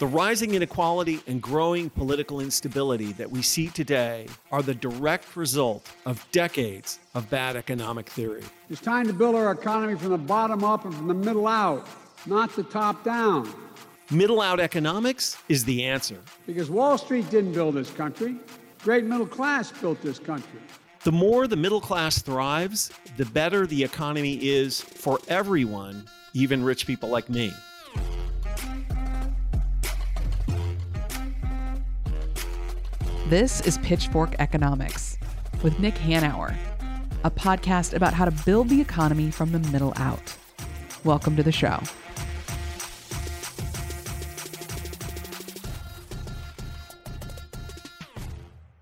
The rising inequality and growing political instability that we see today are the direct result of decades of bad economic theory. It's time to build our economy from the bottom up and from the middle out, not the top down. Middle out economics is the answer. Because Wall Street didn't build this country, great middle class built this country. The more the middle class thrives, the better the economy is for everyone, even rich people like me. This is Pitchfork Economics with Nick Hanauer, a podcast about how to build the economy from the middle out. Welcome to the show.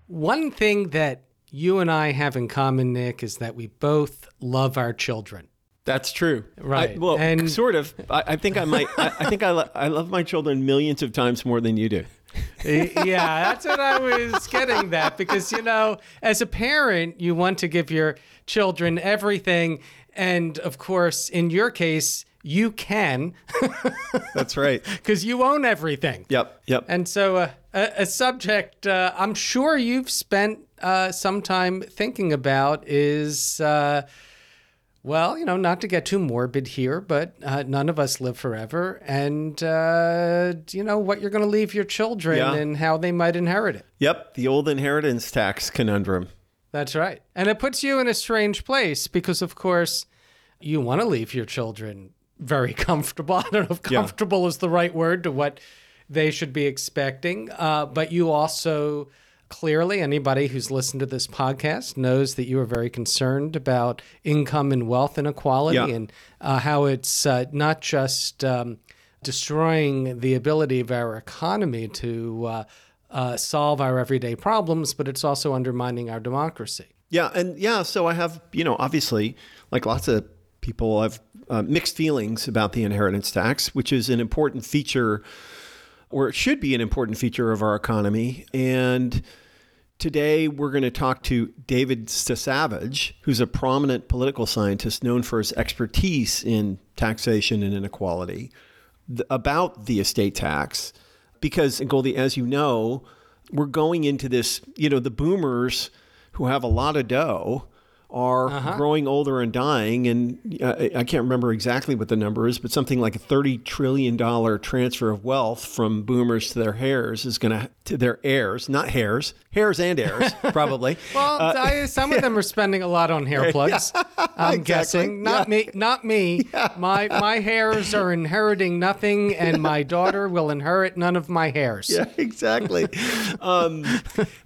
One thing that you and I have in common, Nick, is that we both love our children. That's true. Right. I, well, And- sort of. I, I think I might. I, I think I, lo- I love my children millions of times more than you do. yeah, that's what I was getting that because you know, as a parent, you want to give your children everything and of course, in your case, you can That's right. because you own everything. Yep. Yep. And so, uh, a, a subject uh, I'm sure you've spent uh, some time thinking about is, uh, well, you know, not to get too morbid here, but uh, none of us live forever. And, uh, you know, what you're going to leave your children Yeah. and how they might inherit it. yep. The old inheritance tax conundrum. That's right. And it puts you in a strange place because, of course, you want to leave your children very comfortable. I don't know if Yeah. comfortable is the right word to what they should be expecting. Uh, but you also clearly, anybody who's listened to this podcast knows that you are very concerned about income and wealth inequality Yeah. and uh, how it's uh, not just um, destroying the ability of our economy to. Uh, uh, solve our everyday problems, but it's also undermining our democracy. Yeah, and yeah, so I have, you know, obviously, like lots of people, I've uh, mixed feelings about the inheritance tax, which is an important feature, or it should be an important feature of our economy. And today we're going to talk to David Stasavage, who's a prominent political scientist known for his expertise in taxation and inequality, th- about the estate tax. Because, Goldie, as you know, we're going into this, you know, the boomers who have a lot of dough are growing older and dying. And uh, I I can't remember exactly what the number is, but something like a $30 trillion transfer of wealth from boomers to their heirs is going to, to their heirs, not hairs, hairs and heirs, probably. Well, I, some of them are spending a lot on hair plugs. I'm Exactly. guessing. Not me. Not me. My my hairs are inheriting nothing, and my daughter will inherit none of my hairs. Yeah, exactly. um,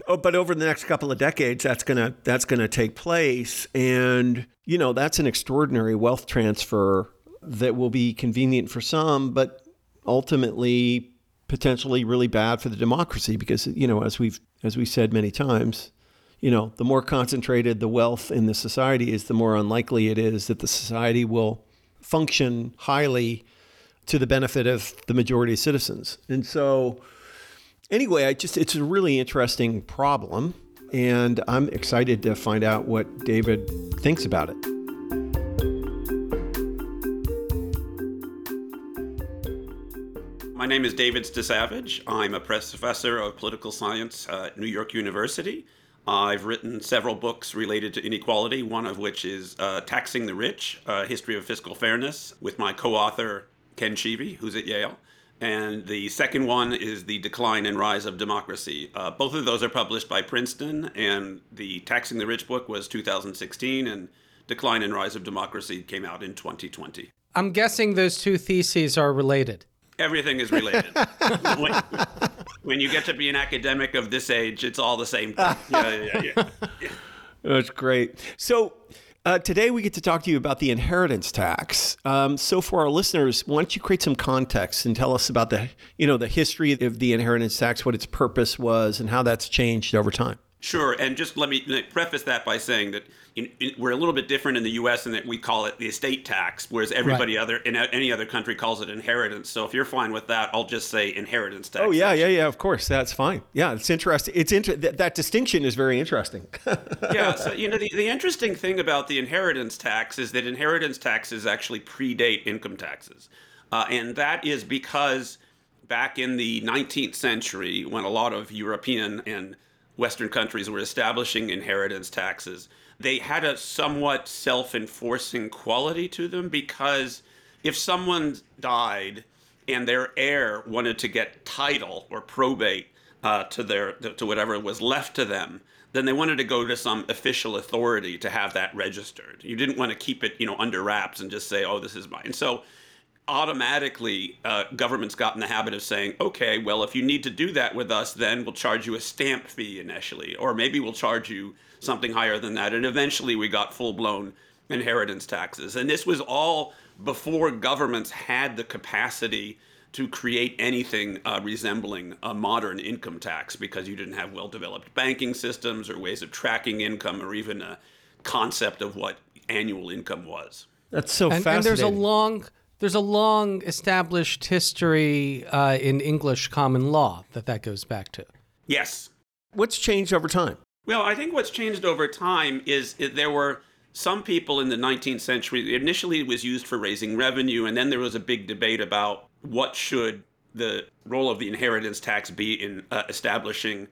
oh, but over the next couple of decades, that's gonna that's gonna take place, and you know that's an extraordinary wealth transfer that will be convenient for some, but ultimately potentially really bad for the democracy because you know as we've as we said many times. You know, the more concentrated the wealth in the society is, the more unlikely it is that the society will function highly to the benefit of the majority of citizens. And so, anyway, I just it's a really interesting problem, and I'm excited to find out what David thinks about it. My name is David Stasavage. I'm a professor of political science at New York University. I've written several books related to inequality, one of which is uh, Taxing the Rich, A History of Fiscal Fairness, with my co author, Ken Scheve, who's at Yale. And the second one is The Decline and Rise of Democracy. Uh, both of those are published by Princeton, and the Taxing the Rich book was 2016, and Decline and Rise of Democracy came out in 2020. I'm guessing those two theses are related. Everything is related. when, when you get to be an academic of this age, it's all the same thing. Yeah, yeah, yeah. yeah. That's great. So. Uh, today we get to talk to you about the inheritance tax. Um, so for our listeners, why don't you create some context and tell us about the, you know, the history of the inheritance tax, what its purpose was, and how that's changed over time. Sure, and just let me let me preface that by saying that in, in, we're a little bit different in the U.S. in that we call it the estate tax, whereas everybody other in any other country calls it inheritance. So if you're fine with that, I'll just say inheritance tax. Oh yeah, yeah, yeah. Of course, that's fine. Yeah, it's interesting. It's inter- that, that distinction is very interesting. yeah. So you know, the, the interesting thing about the inheritance tax is that inheritance taxes actually predate income taxes, uh, and that is because back in the 19th century, when a lot of European and Western countries were establishing inheritance taxes, they had a somewhat self enforcing quality to them because if someone died and their heir wanted to get title or probate uh, to their to whatever was left to them, then they wanted to go to some official authority to have that registered. You didn't want to keep it, you know, under wraps and just say, "Oh, this is mine." So automatically uh, governments got in the habit of saying, okay, well, if you need to do that with us, then we'll charge you a stamp fee initially, or maybe we'll charge you something higher than that. And eventually we got full blown inheritance taxes. And this was all before governments had the capacity to create anything uh, resembling a modern income tax because you didn't have well developed banking systems or ways of tracking income or even a concept of what annual income was. That's so and, fascinating. and there's a long there's a long established history uh, in English common law that that goes back to. Yes. What's changed over time? Well, I think what's changed over time is, is there were some people in the 19th century. Initially, it was used for raising revenue, and then there was a big debate about what should the role of the inheritance tax be in uh, establishing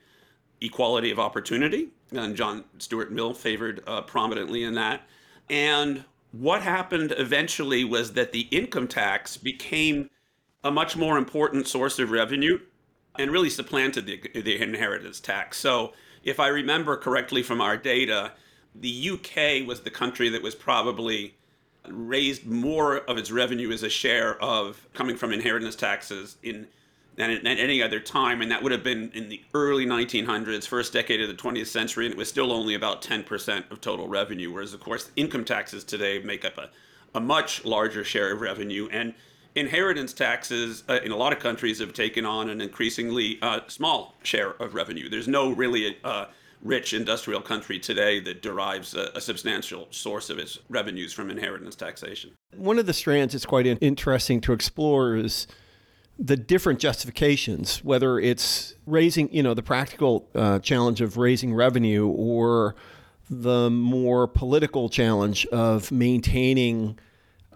equality of opportunity. And John Stuart Mill favored uh, prominently in that. And what happened eventually was that the income tax became a much more important source of revenue and really supplanted the, the inheritance tax. So, if I remember correctly from our data, the UK was the country that was probably raised more of its revenue as a share of coming from inheritance taxes in than at any other time, and that would have been in the early 1900s, first decade of the 20th century, and it was still only about 10% of total revenue. Whereas, of course, income taxes today make up a, a much larger share of revenue, and inheritance taxes uh, in a lot of countries have taken on an increasingly uh, small share of revenue. There's no really uh, rich industrial country today that derives a, a, substantial source of its revenues from inheritance taxation. One of the strands that's quite interesting to explore is the different justifications, whether it's raising, you know, the practical uh, challenge of raising revenue or the more political challenge of maintaining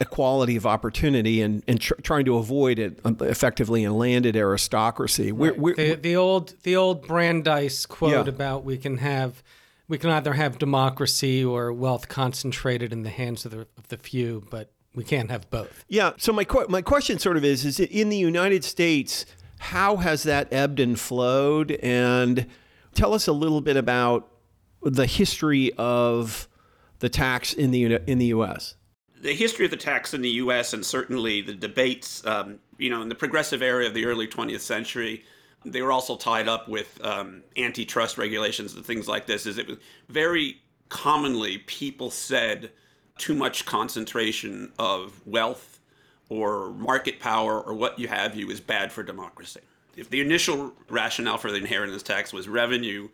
equality of opportunity and, and tr- trying to avoid it um, effectively in landed aristocracy. We're, we're, the, the, old the old Brandeis quote yeah. about we can have we can either have democracy or wealth concentrated in the hands of the, of the few, but we can't have both. Yeah. So my my question sort of is: is it in the United States? How has that ebbed and flowed? And tell us a little bit about the history of the tax in the in the U.S. The history of the tax in the U.S. and certainly the debates, um, you know, in the progressive era of the early 20th century, they were also tied up with um, antitrust regulations and things like this. Is it was very commonly people said too much concentration of wealth or market power or what you have you is bad for democracy. If the initial rationale for the inheritance tax was revenue,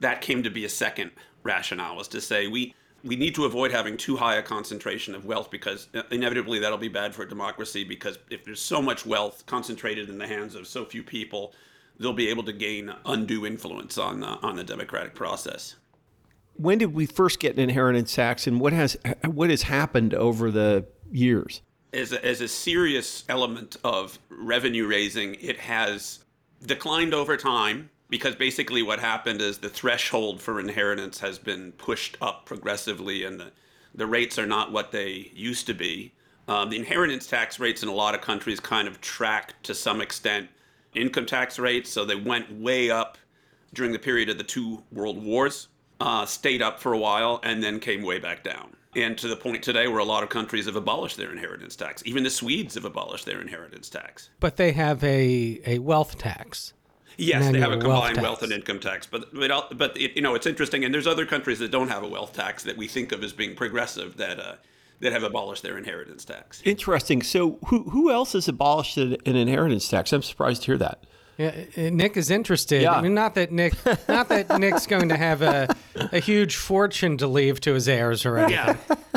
that came to be a second rationale was to say we we need to avoid having too high a concentration of wealth because uh, inevitably that'll be bad for democracy because if there's so much wealth concentrated in the hands of so few people, they'll be able to gain undue influence on the, on the democratic process when did we first get an inheritance tax, and what has what has happened over the years? As a, as a serious element of revenue raising, it has declined over time because basically what happened is the threshold for inheritance has been pushed up progressively, and the the rates are not what they used to be. Um, the inheritance tax rates in a lot of countries kind of track to some extent income tax rates, so they went way up during the period of the two world wars uh, stayed up for a while and then came way back down. And to the point today where a lot of countries have abolished their inheritance tax. Even the Swedes have abolished their inheritance tax. But they have a, a wealth tax. Yes, they have a combined wealth, wealth, and income tax, but but but it, you know it's interesting, and there's other countries that don't have a wealth tax that we think of as being progressive that uh, that have abolished their inheritance tax. Interesting. So who who else has abolished an inheritance tax? I'm surprised to hear that. Yeah, uh, Nick is interested. Yeah. I mean, not that Nick, not that Nick's going to have a, a huge fortune to leave to his heirs or anything. Yeah.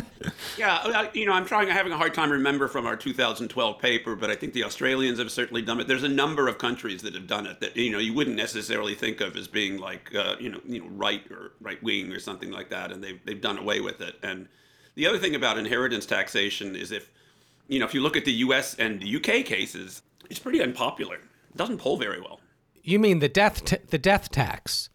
Yeah, uh, you know, I'm trying, having a hard time remember from our 2012 paper, but I think the Australians have certainly done it. There's a number of countries that have done it that you know you wouldn't necessarily think of as being like uh, you know you know right or right wing or something like that, and they've they've done away with it. And the other thing about inheritance taxation is if you know if you look at the U.S. and the U.K. cases, it's pretty unpopular doesn't poll very well. You mean the death t- the death tax?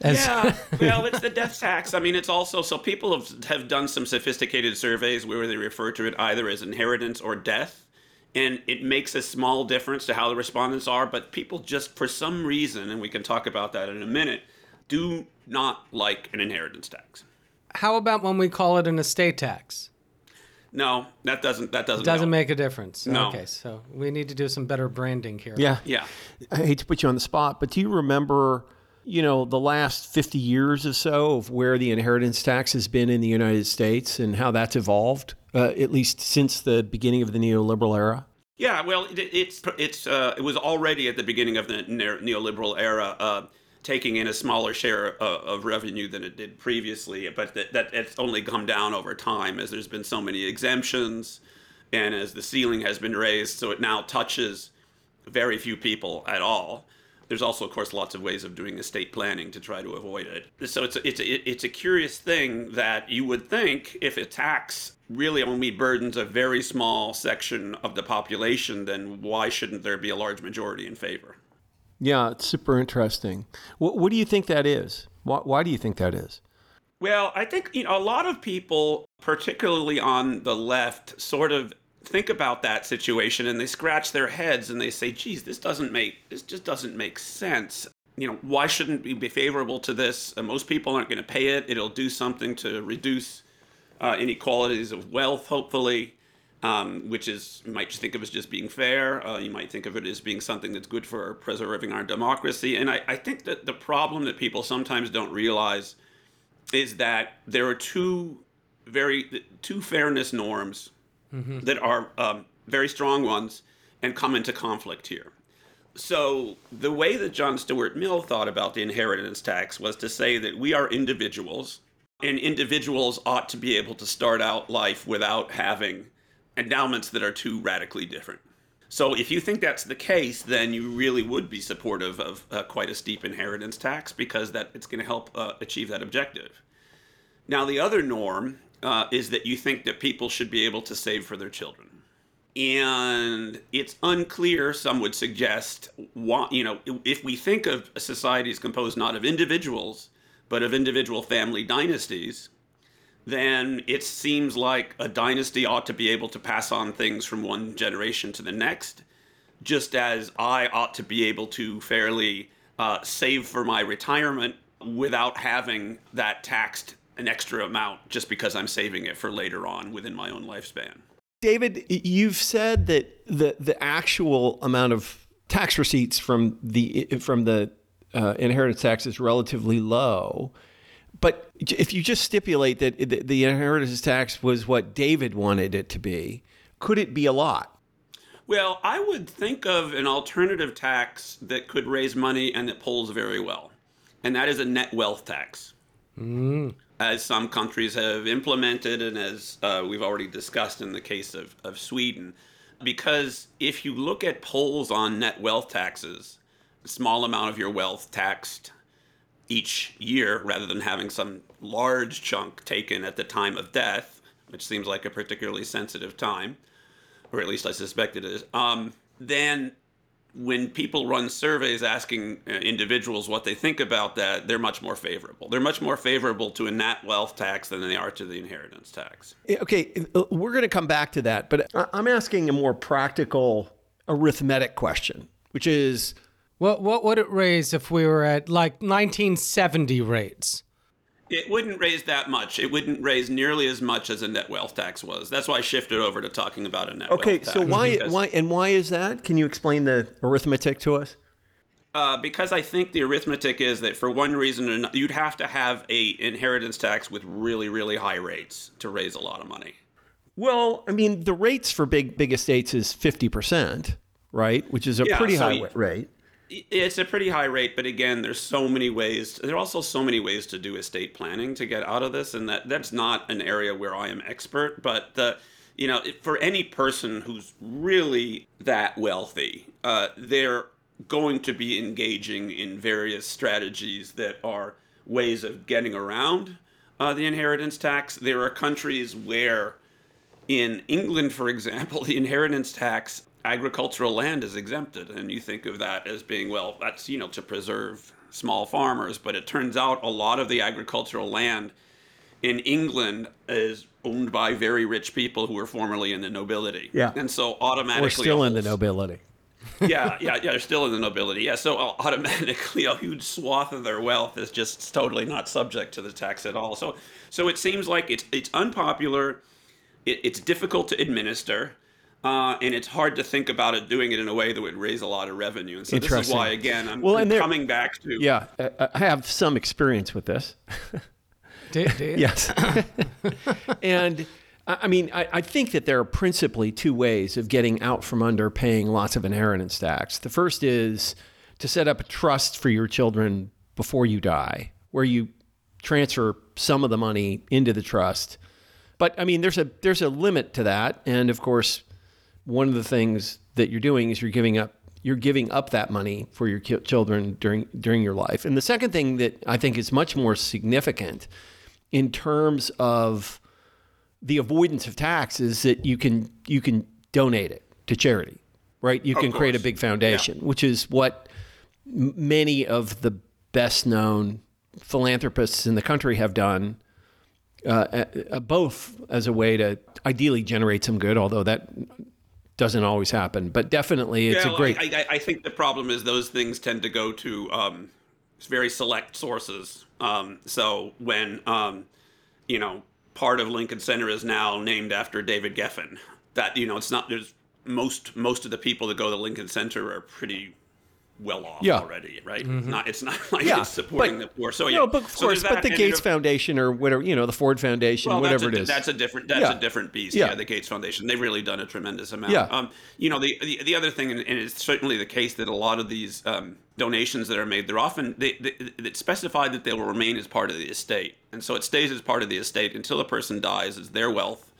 As- Yeah, well, it's the death tax. I mean, it's also so people have have done some sophisticated surveys where they refer to it either as inheritance or death, and it makes a small difference to how the respondents are. But people just, for some reason, and we can talk about that in a minute, do not like an inheritance tax. How about when we call it an estate tax? No, that doesn't that doesn't Doesn't help. make a difference. No. Okay, so we need to do some better branding here. Yeah. Yeah. I hate to put you on the spot, but do you remember, you know, the last 50 years or so of where the inheritance tax has been in the United States and how that's evolved, uh, at least since the beginning of the neoliberal era? Yeah, well, it, it's it's uh, it was already at the beginning of the ne- neoliberal era, uh, taking in a smaller share uh, of revenue than it did previously, but that, that it's only come down over time as there's been so many exemptions, and as the ceiling has been raised, so it now touches very few people at all. There's also, of course, lots of ways of doing estate planning to try to avoid it. So it's a, it's a, it's a curious thing that you would think if a tax really only burdens a very small section of the population, then why shouldn't there be a large majority in favor? Yeah, it's super interesting. What, what do you think that is? Why, why do you think that is? Well, I think you know a lot of people, particularly on the left, sort of think about that situation and they scratch their heads and they say, "Geez, this doesn't make this just doesn't make sense." You know, why shouldn't we be favorable to this? Most people aren't going to pay it. It'll do something to reduce uh, inequalities of wealth, hopefully, um, which is you might think of as just being fair. Uh, you might think of it as being something that's good for preserving our democracy. And I, I think that the problem that people sometimes don't realize is that there are two very two fairness norms that are um, very strong ones and come into conflict here. So the way that John Stuart Mill thought about the inheritance tax was to say that we are individuals, and individuals ought to be able to start out life without having endowments that are too radically different. So if you think that's the case, then you really would be supportive of uh, quite a steep inheritance tax because that it's going to help uh, achieve that objective. Now the other norm uh, is that you think that people should be able to save for their children. And it's unclear, some would suggest, why, you know, if we think of as composed not of individuals, but of individual family dynasties, then it seems like a dynasty ought to be able to pass on things from one generation to the next, just as I ought to be able to fairly uh, save for my retirement without having that taxed an extra amount just because I'm saving it for later on within my own lifespan. David, you've said that the the actual amount of tax receipts from the from the uh, inheritance tax is relatively low. But if you just stipulate that the, the inheritance tax was what David wanted it to be, could it be a lot? Well, I would think of an alternative tax that could raise money and that polls very well, and that is a net wealth tax. As some countries have implemented, and as uh, we've already discussed in the case of, of Sweden. Because if you look at polls on net wealth taxes, a small amount of your wealth taxed each year rather than having some large chunk taken at the time of death, which seems like a particularly sensitive time, or at least I suspect it is, um, then when people run surveys asking uh, individuals what they think about that, they're much more favorable. They're much more favorable to a net wealth tax than they are to the inheritance tax. Okay, uh, we're going to come back to that, but I'm asking a more practical arithmetic question, which is What what would it raise if we were at like 1970 rates? It wouldn't raise that much. It wouldn't raise nearly as much as a net wealth tax was. That's why I shifted over to talking about a net okay. wealth tax. Okay, so why because- why and why is that? Can you explain the arithmetic to us? Uh, because I think the arithmetic is that for one reason or another, you'd have to have a inheritance tax with really, really high rates to raise a lot of money. Well, I mean, the rates for big big estates is fifty percent, right? Which is a Yeah, pretty so high you- rate. It's a pretty high rate, but again, there's so many ways. There are also so many ways to do estate planning to get out of this, and that that's not an area where I am expert. But the, you know, for any person who's really that wealthy, uh, they're going to be engaging in various strategies that are ways of getting around uh, the inheritance tax. There are countries where in England, for example, the inheritance tax agricultural land is exempted, and you think of that as being well, that's you know to preserve small farmers, but it turns out a lot of the agricultural land in England is owned by very rich people who were formerly in the nobility. Yeah. and so automatically We're still in the nobility. yeah, yeah, yeah. They're still in the nobility. Yeah, so uh, automatically a huge swath of their wealth is just totally not subject to the tax at all. So, so it seems like it's it's unpopular, it, it's difficult to administer, uh, and it's hard to think about it doing it in a way that would raise a lot of revenue. And so this is why, again, I'm, Well, I'm there- coming back to Yeah, I I have some experience with this. Do- do you? Yes. and I I mean, I, I think that there are principally two ways of getting out from under paying lots of inheritance tax. The first is to set up a trust for your children before you die, where you transfer some of the money into the trust. But I mean, there's a there's a limit to that, and of course, one of the things that you're doing is you're giving up you're giving up that money for your children during during your life. And the second thing that I think is much more significant in terms of the avoidance of tax is that you can you can donate it to charity, right? You can create a big foundation, which is what many of the best known philanthropists in the country have done. Uh, uh, both as a way to ideally generate some good, although that doesn't always happen. But definitely, it's Well, a great. I, I, I think the problem is those things tend to go to um, very select sources. Um, so when um, you know part of Lincoln Center is now named after David Geffen, that you know it's not there's most most of the people that go to Lincoln Center are pretty well off Yeah. already, right? Not it's not like Yeah, it's supporting but- the poor. So yeah, know, but of course, but the that, and then Gates Foundation or whatever, you know, the Ford Foundation, well, whatever a, it is. That's a different. That's Yeah. a different beast. Yeah. The Gates Foundation. They've really done a tremendous amount. Yeah. Um, you know, the, the the other thing, and it's certainly the case that a lot of these um, donations that are made, they're often they, they, it's specified that they will remain as part of the estate, and so it stays as part of the estate until a person dies. It's their wealth.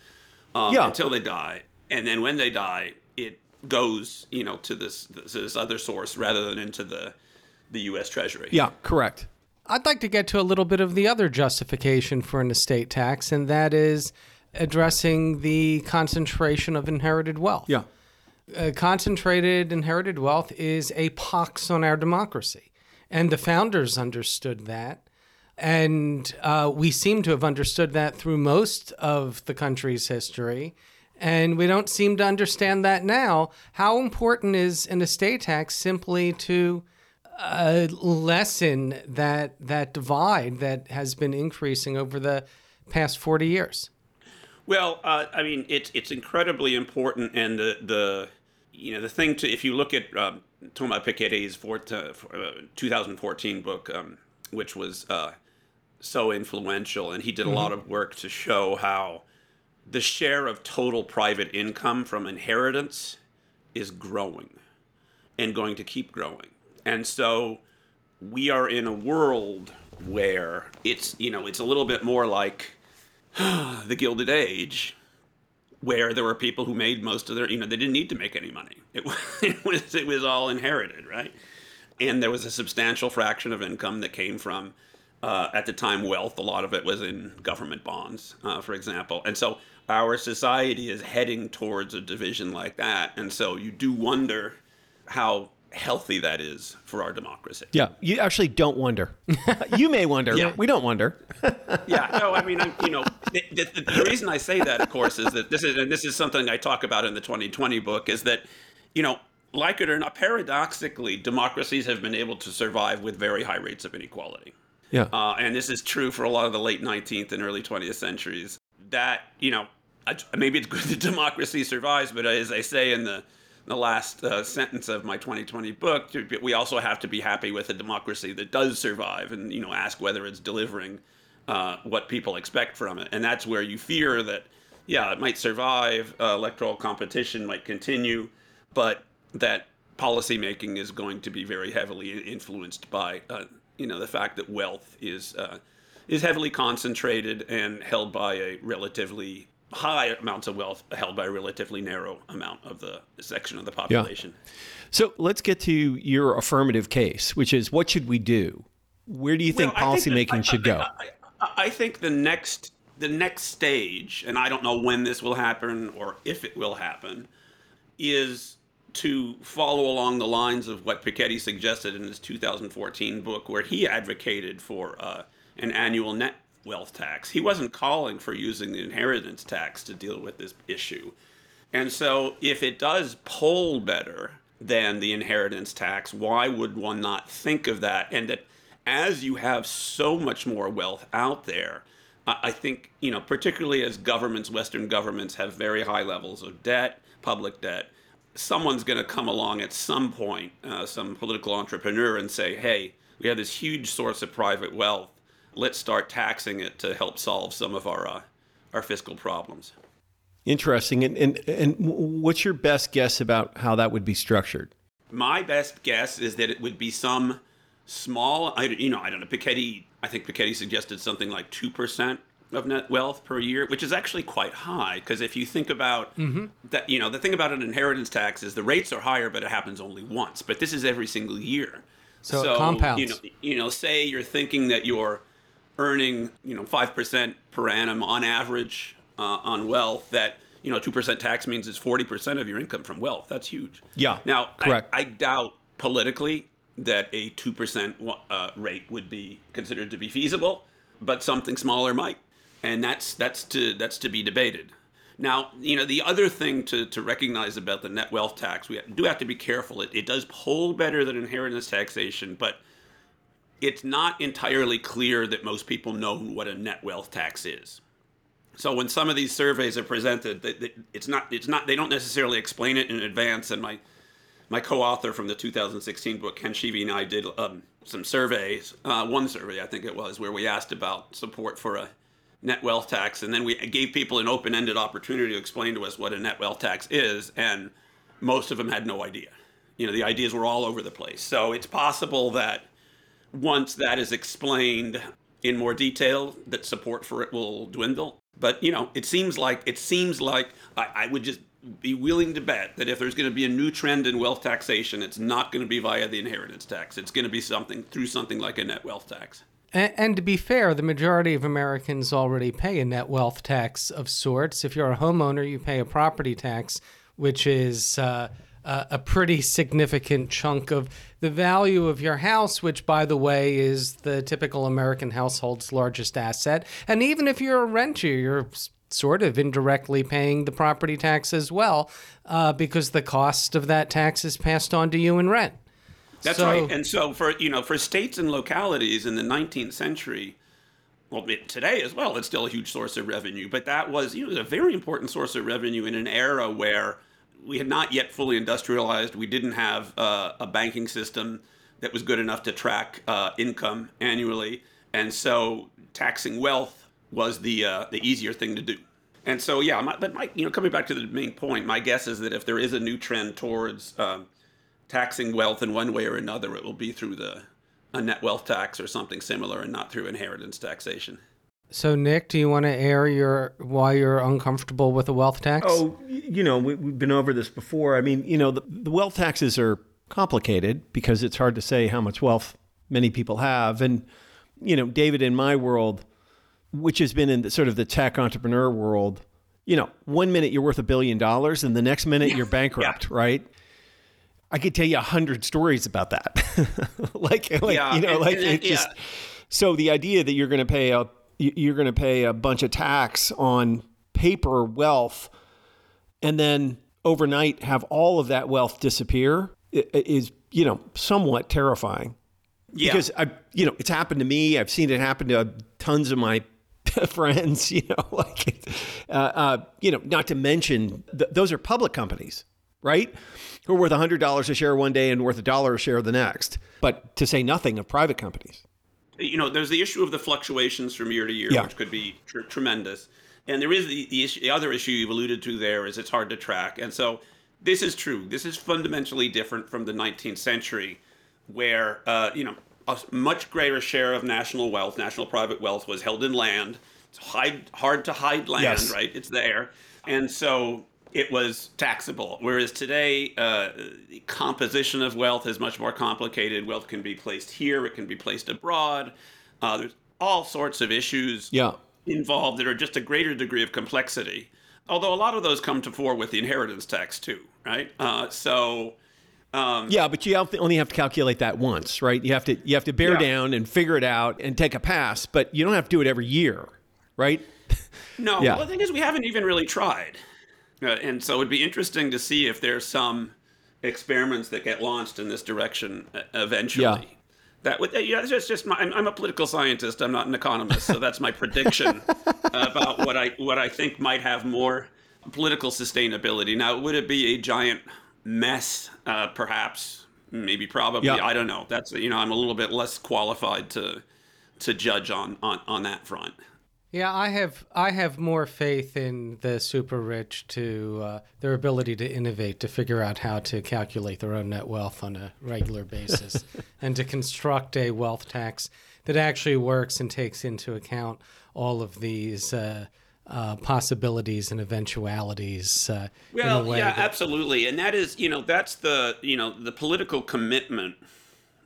Um, Yeah. Until they die, and then when they die, it goes, you know, to this this, this other source rather than into the the U.S. Treasury. yeah, correct. I'd like to get to a little bit of the other justification for an estate tax, and that is addressing the concentration of inherited wealth. Yeah. Uh, concentrated inherited wealth is a pox on our democracy. And the founders understood that. And uh, we seem to have understood that through most of the country's history. And we don't seem to understand that now. How important is an estate tax simply to uh, lessen that that divide that has been increasing over the past 40 years? Well, uh, I mean, it's it's incredibly important, and the the you know the thing to if you look at um, Thomas Piketty's uh, uh, 2014 book, um, which was uh, so influential, and he did a lot of work to show how the share of total private income from inheritance is growing and going to keep growing, and so we are in a world where it's you know it's a little bit more like the Gilded Age, where there were people who made most of their, you know, they didn't need to make any money. It was, it was, it was all inherited, right? And there was a substantial fraction of income that came from, uh, at the time, wealth. A lot of it was in government bonds, uh, for example. And so our society is heading towards a division like that. And so you do wonder how healthy that is for our democracy. Yeah. You actually don't wonder. you may wonder. Yeah. We don't wonder. yeah, no, I mean, I'm- you know, the, the, the reason I say that, of course, is that this is and this is something I talk about in the 2020 book is that, you know, like it or not, paradoxically, democracies have been able to survive with very high rates of inequality. Yeah. Uh, and this is true for a lot of the late 19th and early 20th centuries. That, you know, I, maybe it's good that democracy survives, but as I say in the the last uh, sentence of my 2020 book, we also have to be happy with a democracy that does survive, and you know, ask whether it's delivering uh, what people expect from it. And that's where you fear that, yeah, it might survive, uh, electoral competition might continue, but that policymaking is going to be very heavily influenced by, uh, you know, the fact that wealth is uh, is heavily concentrated and held by a relatively high amounts of wealth held by a relatively narrow amount of the section of the population. Yeah. So let's get to your affirmative case, which is what should we do? Where do you think Well, I policymaking should go? I, I, I think the next the next stage, and I don't know when this will happen or if it will happen, is to follow along the lines of what Piketty suggested in his 2014 book, where he advocated for uh, an annual net wealth tax. He wasn't calling for using the inheritance tax to deal with this issue. And so, if it does poll better than the inheritance tax, why would one not think of that? And that as you have so much more wealth out there, I think, you know, particularly as governments, Western governments have very high levels of debt, public debt, someone's going to come along at some point, uh, some political entrepreneur, and say, hey, we have this huge source of private wealth. Let's start taxing it to help solve some of our, uh, our fiscal problems. Interesting. And, and, and what's your best guess about how that would be structured? My best guess is that it would be some small, I, you know, I don't know, Piketty, I think Piketty suggested something like 2% of net wealth per year, which is actually quite high. Because if you think about mm-hmm. that, you know, the thing about an inheritance tax is the rates are higher, but it happens only once. But this is every single year. So, so compounds. You know, you know, say you're thinking that you're earning, you know, 5% per annum on average uh, on wealth that you know, 2% tax means it's 40% of your income from wealth. That's huge. Yeah. Now, correct. I, I doubt politically that a 2% uh, rate would be considered to be feasible, but something smaller might. And that's that's to that's to be debated. Now, you know, the other thing to, to recognize about the net wealth tax, we do have to be careful. It, it does poll better than inheritance taxation, but it's not entirely clear that most people know what a net wealth tax is. So when some of these surveys are presented, it's not it's not they don't necessarily explain it in advance. And my my co-author from the 2016 book, Ken Scheve, and I did um, some surveys. Uh, one survey, I think it was, where we asked about support for a net wealth tax, and then we gave people an open-ended opportunity to explain to us what a net wealth tax is, and most of them had no idea. You know, the ideas were all over the place. So it's possible that once that is explained in more detail, that support for it will dwindle. But you know, it seems like it seems like I, I would just be willing to bet that if there's going to be a new trend in wealth taxation, it's not going to be via the inheritance tax. It's going to be something through something like a net wealth tax. And, and, to be fair, the majority of Americans already pay a net wealth tax of sorts. If you're a homeowner, you pay a property tax, which is uh, a pretty significant chunk of the value of your house, which, by the way, is the typical American household's largest asset. And even if you're a renter, you're sort of indirectly paying the property tax as well, uh, because the cost of that tax is passed on to you in rent. That's so, right. And so, for you know, for states and localities in the 19th century, well, today as well, it's still a huge source of revenue. But that was, you know, a very important source of revenue in an era where we had not yet fully industrialized. We didn't have uh, a banking system that was good enough to track uh, income annually, and so taxing wealth was the uh, the easier thing to do. And so, yeah, my, but my, you know, coming back to the main point, my guess is that if there is a new trend towards um, taxing wealth in one way or another, it will be through the a net wealth tax or something similar, and not through inheritance taxation. So, Nick, do you want to air your why you're uncomfortable with a wealth tax? Oh, you know, we, have been over this before. I mean, you know, the, the wealth taxes are complicated because it's hard to say how much wealth many people have. And, you know, David, in my world, which has been in the, sort of the tech entrepreneur world, you know, one minute you're worth a billion dollars and the next minute you're bankrupt, yeah. right? I could tell you a hundred stories about that. like, like yeah, you know, and, like and, it just. So the idea that you're going to pay a you're going to pay a bunch of tax on paper wealth and then overnight have all of that wealth disappear is you know somewhat terrifying. Yeah. because i you know it's happened to me i've seen it happen to tons of my friends you know like uh, uh, you know not to mention th- those are public companies right? Who are worth $100 a share one day and worth a dollar a share the next. But to say nothing of private companies you know, there's the issue of the fluctuations from year to year, yeah. which could be tr- tremendous. And there is the, the, issue, the other issue you've alluded to there is it's hard to track. And so this is true. This is fundamentally different from the 19th century, where, uh, you know, a much greater share of national wealth, national private wealth, was held in land. It's hide, hard to hide land, yes. right? It's there. And so it was taxable. Whereas today, uh, the composition of wealth is much more complicated. Wealth can be placed here, it can be placed abroad. Uh, there's all sorts of issues yeah. involved that are just a greater degree of complexity. Although a lot of those come to fore with the inheritance tax too, right? Uh, so um, Yeah, but you only have to calculate that once, right? You have to you have to bear Yeah. down and figure it out and take a pass, but you don't have to do it every year, right? No, Yeah. well, the thing is, we haven't even really tried, uh, and so it'd be interesting to see if there's some experiments that get launched in this direction uh, eventually. Yeah. That would, uh, yeah, it's just, just my, I'm, I'm a political scientist. I'm not an economist, so that's my prediction about what I what I think might have more political sustainability. Now, would it be a giant mess? Uh, perhaps, maybe, probably. Yeah. I don't know. That's you know, I'm a little bit less qualified to to judge on on, on that front. Yeah, I have I have more faith in the super rich to uh, their ability to innovate, to figure out how to calculate their own net wealth on a regular basis, and to construct a wealth tax that actually works and takes into account all of these uh, uh, possibilities and eventualities uh, in a Well, way yeah, that absolutely, and that is, you know, that's the, you know, the political commitment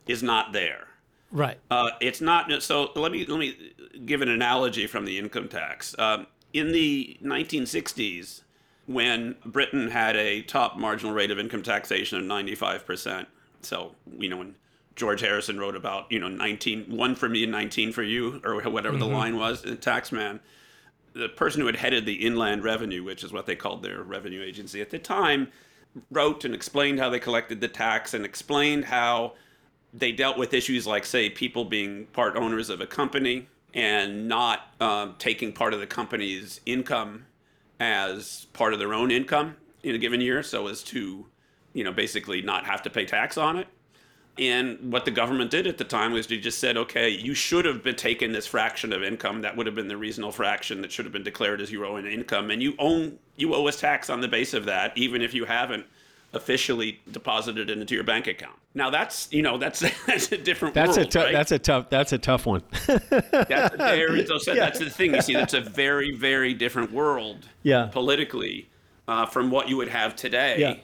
is not there. Right. Uh, it's not. So let me let me give an analogy from the income tax. Um, in the 1960s, when Britain had a top marginal rate of income taxation of 95 percent, so you know when George Harrison wrote about you know 19 one for me and 19 for you or whatever the line was in Taxman, the person who had headed the Inland Revenue, which is what they called their revenue agency at the time, wrote and explained how they collected the tax and explained how they dealt with issues like, say, people being part owners of a company and not um, taking part of the company's income as part of their own income in a given year, so as to, you know, basically not have to pay tax on it. And what the government did at the time was they just said, okay, you should have been taking this fraction of income. That would have been the reasonable fraction that should have been declared as your own income, and you own you owe us tax on the base of that, even if you haven't officially deposited it into your bank account. Now that's you know that's that's a different That's a tough right? that's a tough that's a tough one. That's a very, so so that's the thing. You see, that's a very, very different world Yeah. politically uh, from what you would have today Yeah.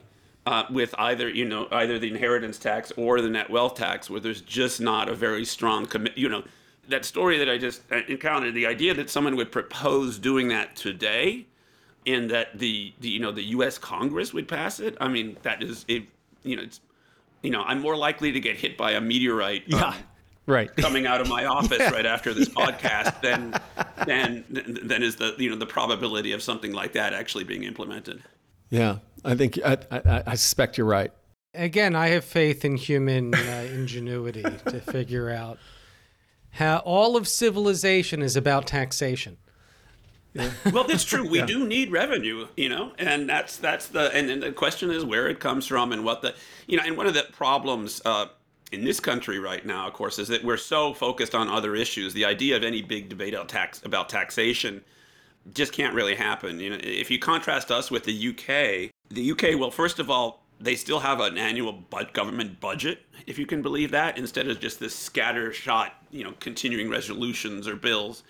uh, with either, you know, either the inheritance tax or the net wealth tax, where there's just not a very strong commit. You know, that story that I just uh, encountered, the idea that someone would propose doing that today and that the, the you know the U.S. Congress would pass it. I mean, that is it. You know, it's you know, I'm more likely to get hit by a meteorite. um, Yeah. Right. coming out of my office right after this podcast than than than is the you know the probability of something like that actually being implemented. Yeah. I think I, I, I suspect you're right. Again, I have faith in human uh, ingenuity to figure out how all of civilization is about taxation. Well, that's true. We do need revenue, you know, and that's that's the and, and the question is where it comes from and what the you know and one of the problems uh, in this country right now, of course, is that we're so focused on other issues. The idea of any big debate about tax about taxation just can't really happen. You know, if you contrast us with the UK, the UK, well, first of all, they still have an annual government budget, if you can believe that, instead of just this scattershot, you know, continuing resolutions or bills.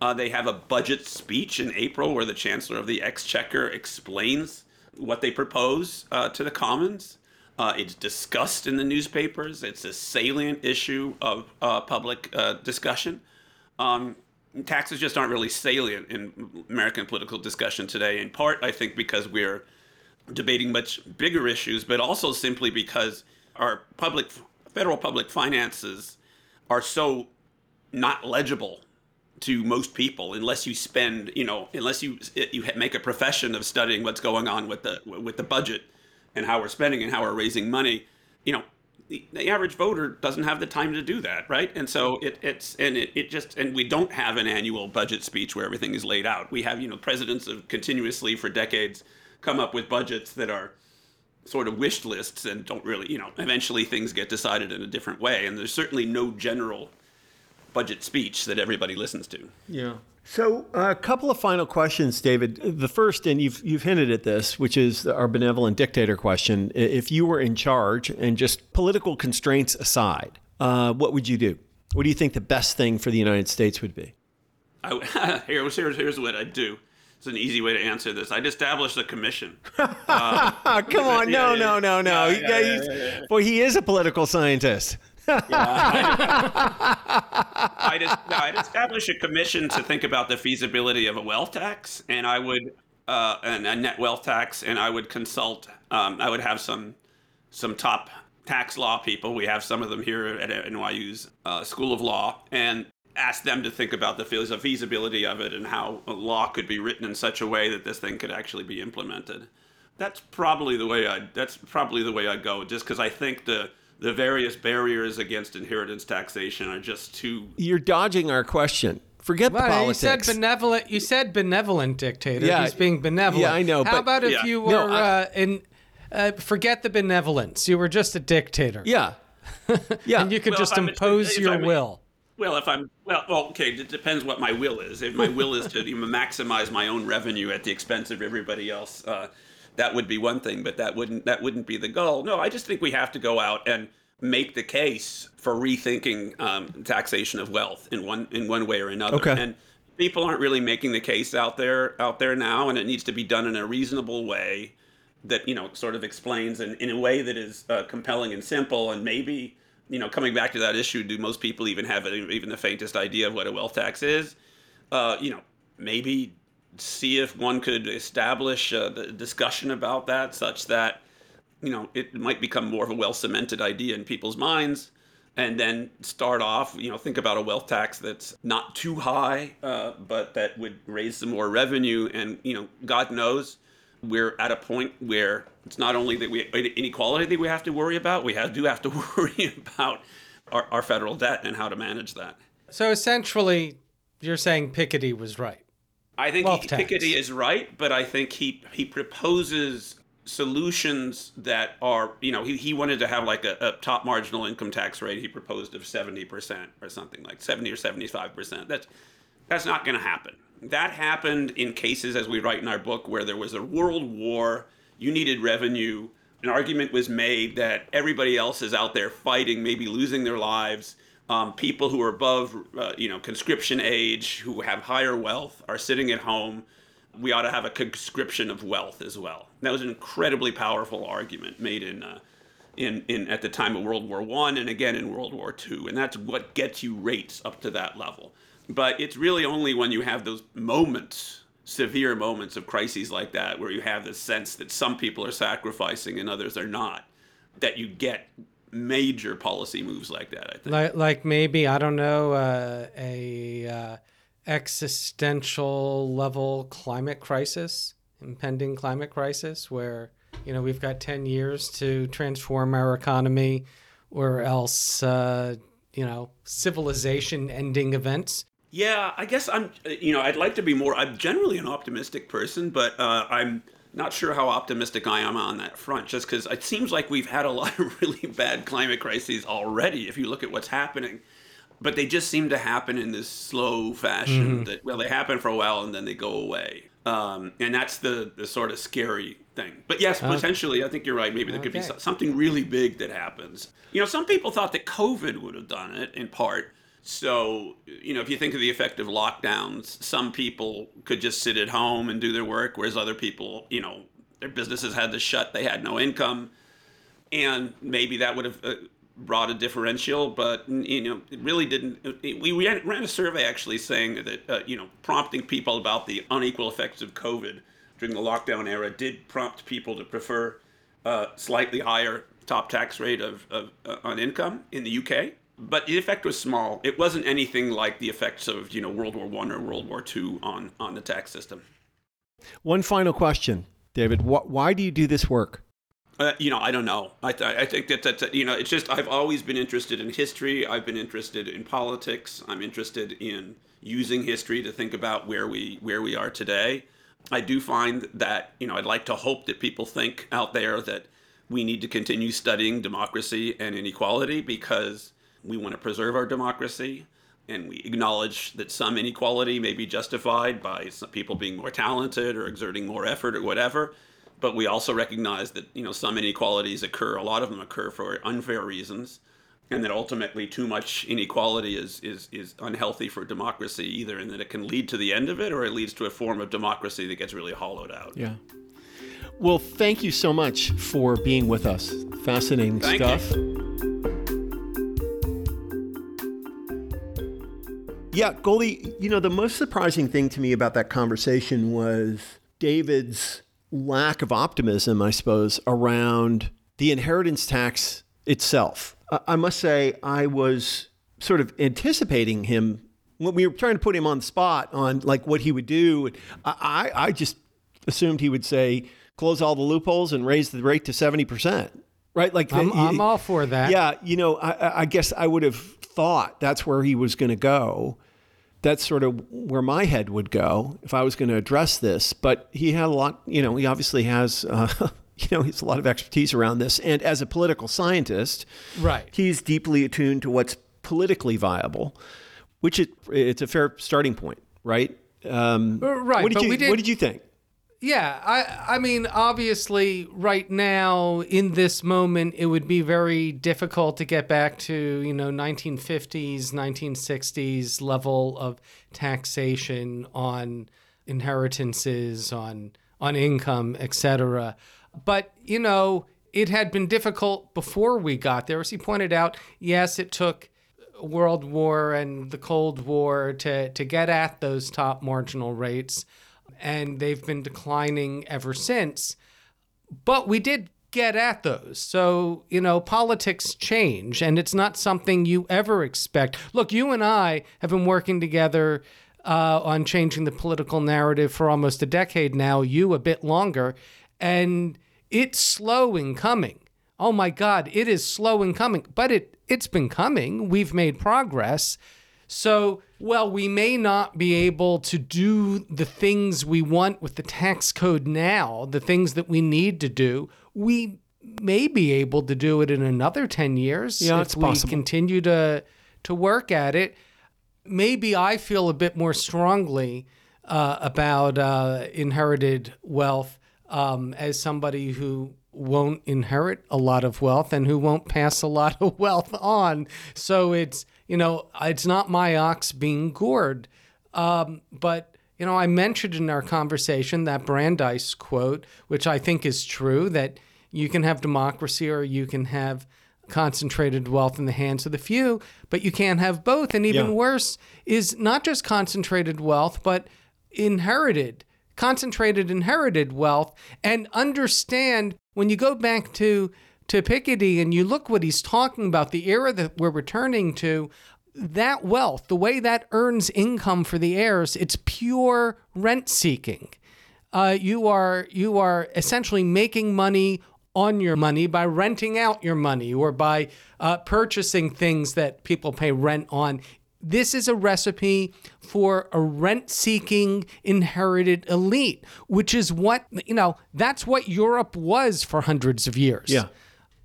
Uh, they have a budget speech in April where the Chancellor of the Exchequer explains what they propose uh, to the Commons. Uh, it's discussed in the newspapers. It's a salient issue of uh, public uh, discussion. Um, taxes just aren't really salient in American political discussion today, in part, I think, because we're debating much bigger issues, but also simply because our public, federal public finances are so not legible to most people unless you spend, you know, unless you you make a profession of studying what's going on with the with the budget and how we're spending and how we're raising money. You know, the, the average voter doesn't have the time to do that, right? And so it, it's and it, it just and we don't have an annual budget speech where everything is laid out. We have you know presidents have continuously for decades come up with budgets that are sort of wish lists and don't really you know eventually things get decided in a different way. And there's certainly no general budget speech that everybody listens to. Yeah. So a couple of final questions, David. The first, and you've you've hinted at this, which is our benevolent dictator question. If you were in charge, and just political constraints aside, uh, what would you do? What do you think the best thing for the United States would be? I, here's, here's, here's what I'd do. It's an easy way to answer this. I'd establish a commission. Come on, no, yeah, no, no, no. yeah, He- yeah, he's- yeah, Boy, he is a political scientist. I'd, no, I'd establish a commission to think about the feasibility of a wealth tax, and I would uh, and a net wealth tax, and I would consult. Um, I would have some some top tax law people. We have some of them here at NYU's uh, School of Law, and ask them to think about the feasibility of it and how a law could be written in such a way that this thing could actually be implemented. That's probably the way I. That's probably the way I go, just because I think the the various barriers against inheritance taxation are just too. You're dodging our question. Forget well, the politics. You said benevolent. You said benevolent dictator. Yeah, He's being benevolent. Yeah, I know. How but, about if yeah. you were No, I- uh, in? Uh, forget the benevolence. You were just a dictator. Yeah. Yeah. And you could Well, just impose if your I'm- will. Well, if I'm well, well, okay. It depends what my will is. If my will is to you know, maximize my own revenue at the expense of everybody else, uh, that would be one thing. But that wouldn't that wouldn't be the goal. No, I just think we have to go out and make the case for rethinking um, taxation of wealth in one in one way or another. Okay. And people aren't really making the case out there out there now, and it needs to be done in a reasonable way that you know sort of explains in, in a way that is uh, compelling and simple and maybe you know coming back to that issue do most people even have even the faintest idea of what a wealth tax is uh, you know maybe see if one could establish the discussion about that such that you know it might become more of a well cemented idea in people's minds and then start off you know think about a wealth tax that's not too high uh, but that would raise some more revenue and you know god knows we're at a point where it's not only that we inequality that we have to worry about we have, do have to worry about our, our federal debt and how to manage that So essentially, you're saying Piketty was right. I think he. Piketty is right, but I think he he proposes solutions that are you know he, he wanted to have like a, a top marginal income tax rate. He proposed of 70% or something like 70 or 75% that's that's not going to happen. That happened in cases as we write in our book where there was a world war. You needed revenue. An argument was made that everybody else is out there fighting maybe losing their lives um, people who are above uh, you know conscription age who have higher wealth are sitting at home we ought to have a conscription of wealth as well that was an incredibly powerful argument made in uh, in, in at the time of World War One and again in World War Two, and that's what gets you rates up to that level. But it's really only when you have those moments, severe moments of crises like that, where you have the sense that some people are sacrificing and others are not, that you get major policy moves like that. I think. Like, like maybe I don't know uh, a uh, existential level climate crisis, impending climate crisis, where you know we've got ten years to transform our economy, or else uh, you know civilization-ending events. Yeah, I guess I'm. You know, I'd like to be more. I'm generally an optimistic person, but uh, I'm not sure how optimistic I am on that front. Just because it seems like we've had a lot of really bad climate crises already. If you look at what's happening, but they just seem to happen in this slow fashion. That well, they happen for a while and then they go away. Um, and that's the the sort of scary thing. But yes, potentially, I think you're right. Maybe there could be something really big that happens. You know, some people thought that COVID would have done it in part. So, you know, if you think of the effect of lockdowns, some people could just sit at home and do their work, whereas other people, you know, their businesses had to shut, they had no income. And maybe that would have uh, brought a differential, but, you know, it really didn't. We ran, a survey actually saying that, uh, you know, prompting people about the unequal effects of COVID during the lockdown era did prompt people to prefer uh, slightly higher top tax rate of, of uh, on income in the UK. But the effect was small. It wasn't anything like the effects of you know World War One or World War Two on on the tax system. One final question, David. Wh- why do you do this work? Uh, you know, I don't know. I, th- I think that that's you know, it's just I've always been interested in history. I've been interested in politics. I'm interested in using history to think about where we where we are today. I do find that you know I'd like to hope that people think out there that we need to continue studying democracy and inequality because we want to preserve our democracy and we acknowledge that some inequality may be justified by some people being more talented or exerting more effort or whatever but we also recognize that you know some inequalities occur a lot of them occur for unfair reasons and that ultimately too much inequality is is is unhealthy for democracy either and that it can lead to the end of it or it leads to a form of democracy that gets really hollowed out Yeah. Well, thank you so much for being with us. Fascinating Thank stuff. Yeah, Goldie, you know, the most surprising thing to me about that conversation was David's lack of optimism, I suppose, around the inheritance tax itself. I, must say, I was sort of anticipating him when we were trying to put him on the spot on like what he would do. I, I just assumed he would say, close all the loopholes and raise the rate to 70%. Right? Like, I'm, I'm all for that. yeah, you know, I, I guess I would have thought that's where he was going to go. That's sort of where my head would go if I was going to address this. But he had a lot, you know, he obviously has, uh, you know, he's a lot of expertise around this. And as a political scientist, Right. he's deeply attuned to what's politically viable, which it, it's a fair starting point, right? Um, Uh, right, What did you did- What did you think? Yeah, I I mean obviously right now in this moment it would be very difficult to get back to, you know, 1950s, 1960s level of taxation on inheritances, on on income, etc. But, you know, it had been difficult before we got there. As he pointed out, yes, it took World War and the Cold War to, to get at those top marginal rates, and they've been declining ever since. But we did get at those. So, you know, politics change, and it's not something you ever expect. Look, you and I have been working together uh, on changing the political narrative for almost a decade now, you a bit longer, and it's slow in coming. Oh my God, it is slow in coming, but it it's been coming. We've made progress. So, well, we may not be able to do the things we want with the tax code now, the things that we need to do. We may be able to do it in another 10 years Yeah, if it's we possible. continue to to work at it. Maybe I feel a bit more strongly uh, about uh, inherited wealth um, as somebody who won't inherit a lot of wealth and who won't pass a lot of wealth on. So it's you know it's not my ox being gored, um, but you know I mentioned in our conversation that Brandeis quote, which I think is true that you can have democracy or you can have concentrated wealth in the hands of the few, but you can't have both. And even Yeah. worse is not just concentrated wealth, but inherited, concentrated inherited wealth. And understand when you go back to to Piketty and you look what he's talking about, the era that we're returning to, that wealth, the way that earns income for the heirs, it's pure rent seeking uh, you are you are essentially making money on your money by renting out your money or by uh, purchasing things that people pay rent on. This is a recipe for a rent-seeking inherited elite, which is what you know. That's what Europe was for hundreds of years. Yeah.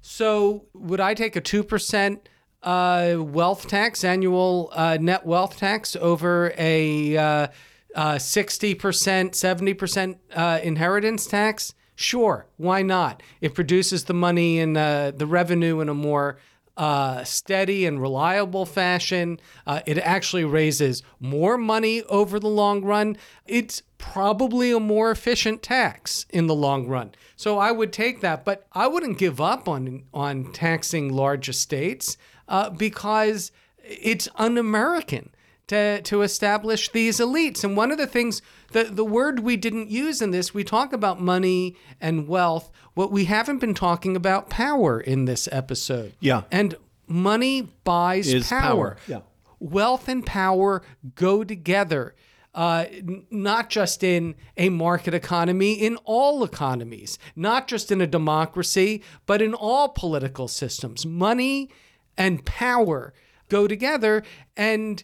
So would I take a two percent uh, wealth tax, annual uh, net wealth tax, over a uh, uh, sixty percent, seventy percent uh, inheritance tax? Sure, why not? It produces the money and uh, the revenue in a more uh, steady and reliable fashion. Uh, it actually raises more money over the long run. It's probably a more efficient tax in the long run. So I would take that, but I wouldn't give up on on taxing large estates uh, because it's un-American to to establish these elites. And one of the things the the word we didn't use in this, we talk about money and wealth. What we haven't been talking about power in this episode. Yeah. And money buys Is power. Yeah. Wealth and power go together. Uh, n- not just in a market economy, in all economies, not just in a democracy, but in all political systems. Money and power go together, and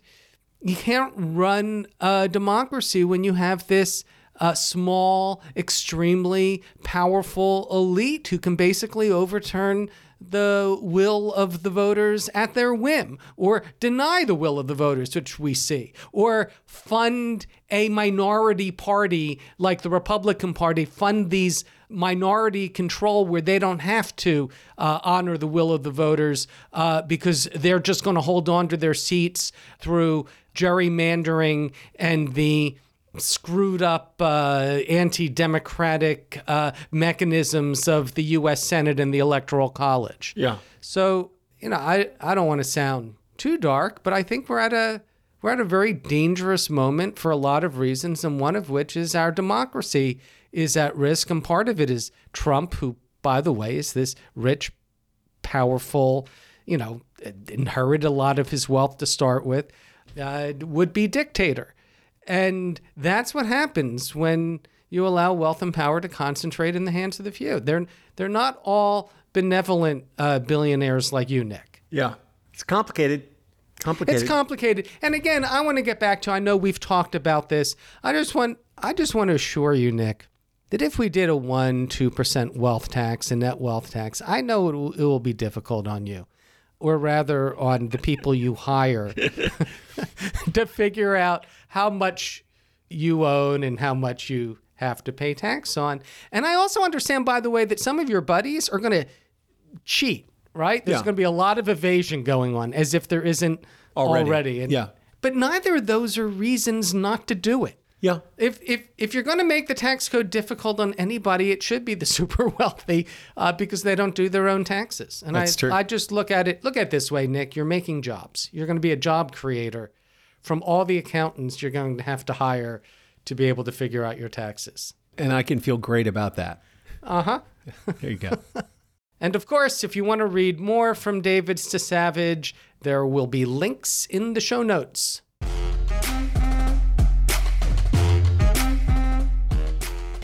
you can't run a democracy when you have this uh, small, extremely powerful elite who can basically overturn the will of the voters at their whim, or deny the will of the voters, which we see, or fund a minority party like the Republican Party, fund these minority control where they don't have to uh, honor the will of the voters uh, because they're just going to hold on to their seats through gerrymandering and the screwed up uh, anti-democratic uh, mechanisms of the U.S. Senate and the Electoral College. Yeah. So you know, I I don't want to sound too dark, but I think we're at a we're at a very dangerous moment for a lot of reasons, and one of which is our democracy is at risk. And part of it is Trump, who, by the way, is this rich, powerful, you know, inherited a lot of his wealth to start with, uh, would be dictator. And that's what happens when you allow wealth and power to concentrate in the hands of the few. They're they're not all benevolent uh, billionaires like you, Nick. Yeah. It's complicated. Complicated. It's complicated. And again, I want to get back to I know we've talked about this. I just want I just want to assure you, Nick, that if we did a 1 2% wealth tax and net wealth tax, I know it will, it will be difficult on you. Or rather on the people you hire to figure out how much you own and how much you have to pay tax on. And I also understand, by the way, that some of your buddies are going to cheat, right? There's Yeah. going to be a lot of evasion going on as if there isn't already. Already. And- Yeah. But neither of those are reasons not to do it. Yeah. If, if, if you're going to make the tax code difficult on anybody, it should be the super wealthy uh, because they don't do their own taxes. And That's I, true. I just look at it, look at it this way, Nick. You're making jobs. You're going to be a job creator from all the accountants you're going to have to hire to be able to figure out your taxes. And I can feel great about that. Uh huh. There you go. And of course, if you want to read more from David Stasavage, there will be links in the show notes.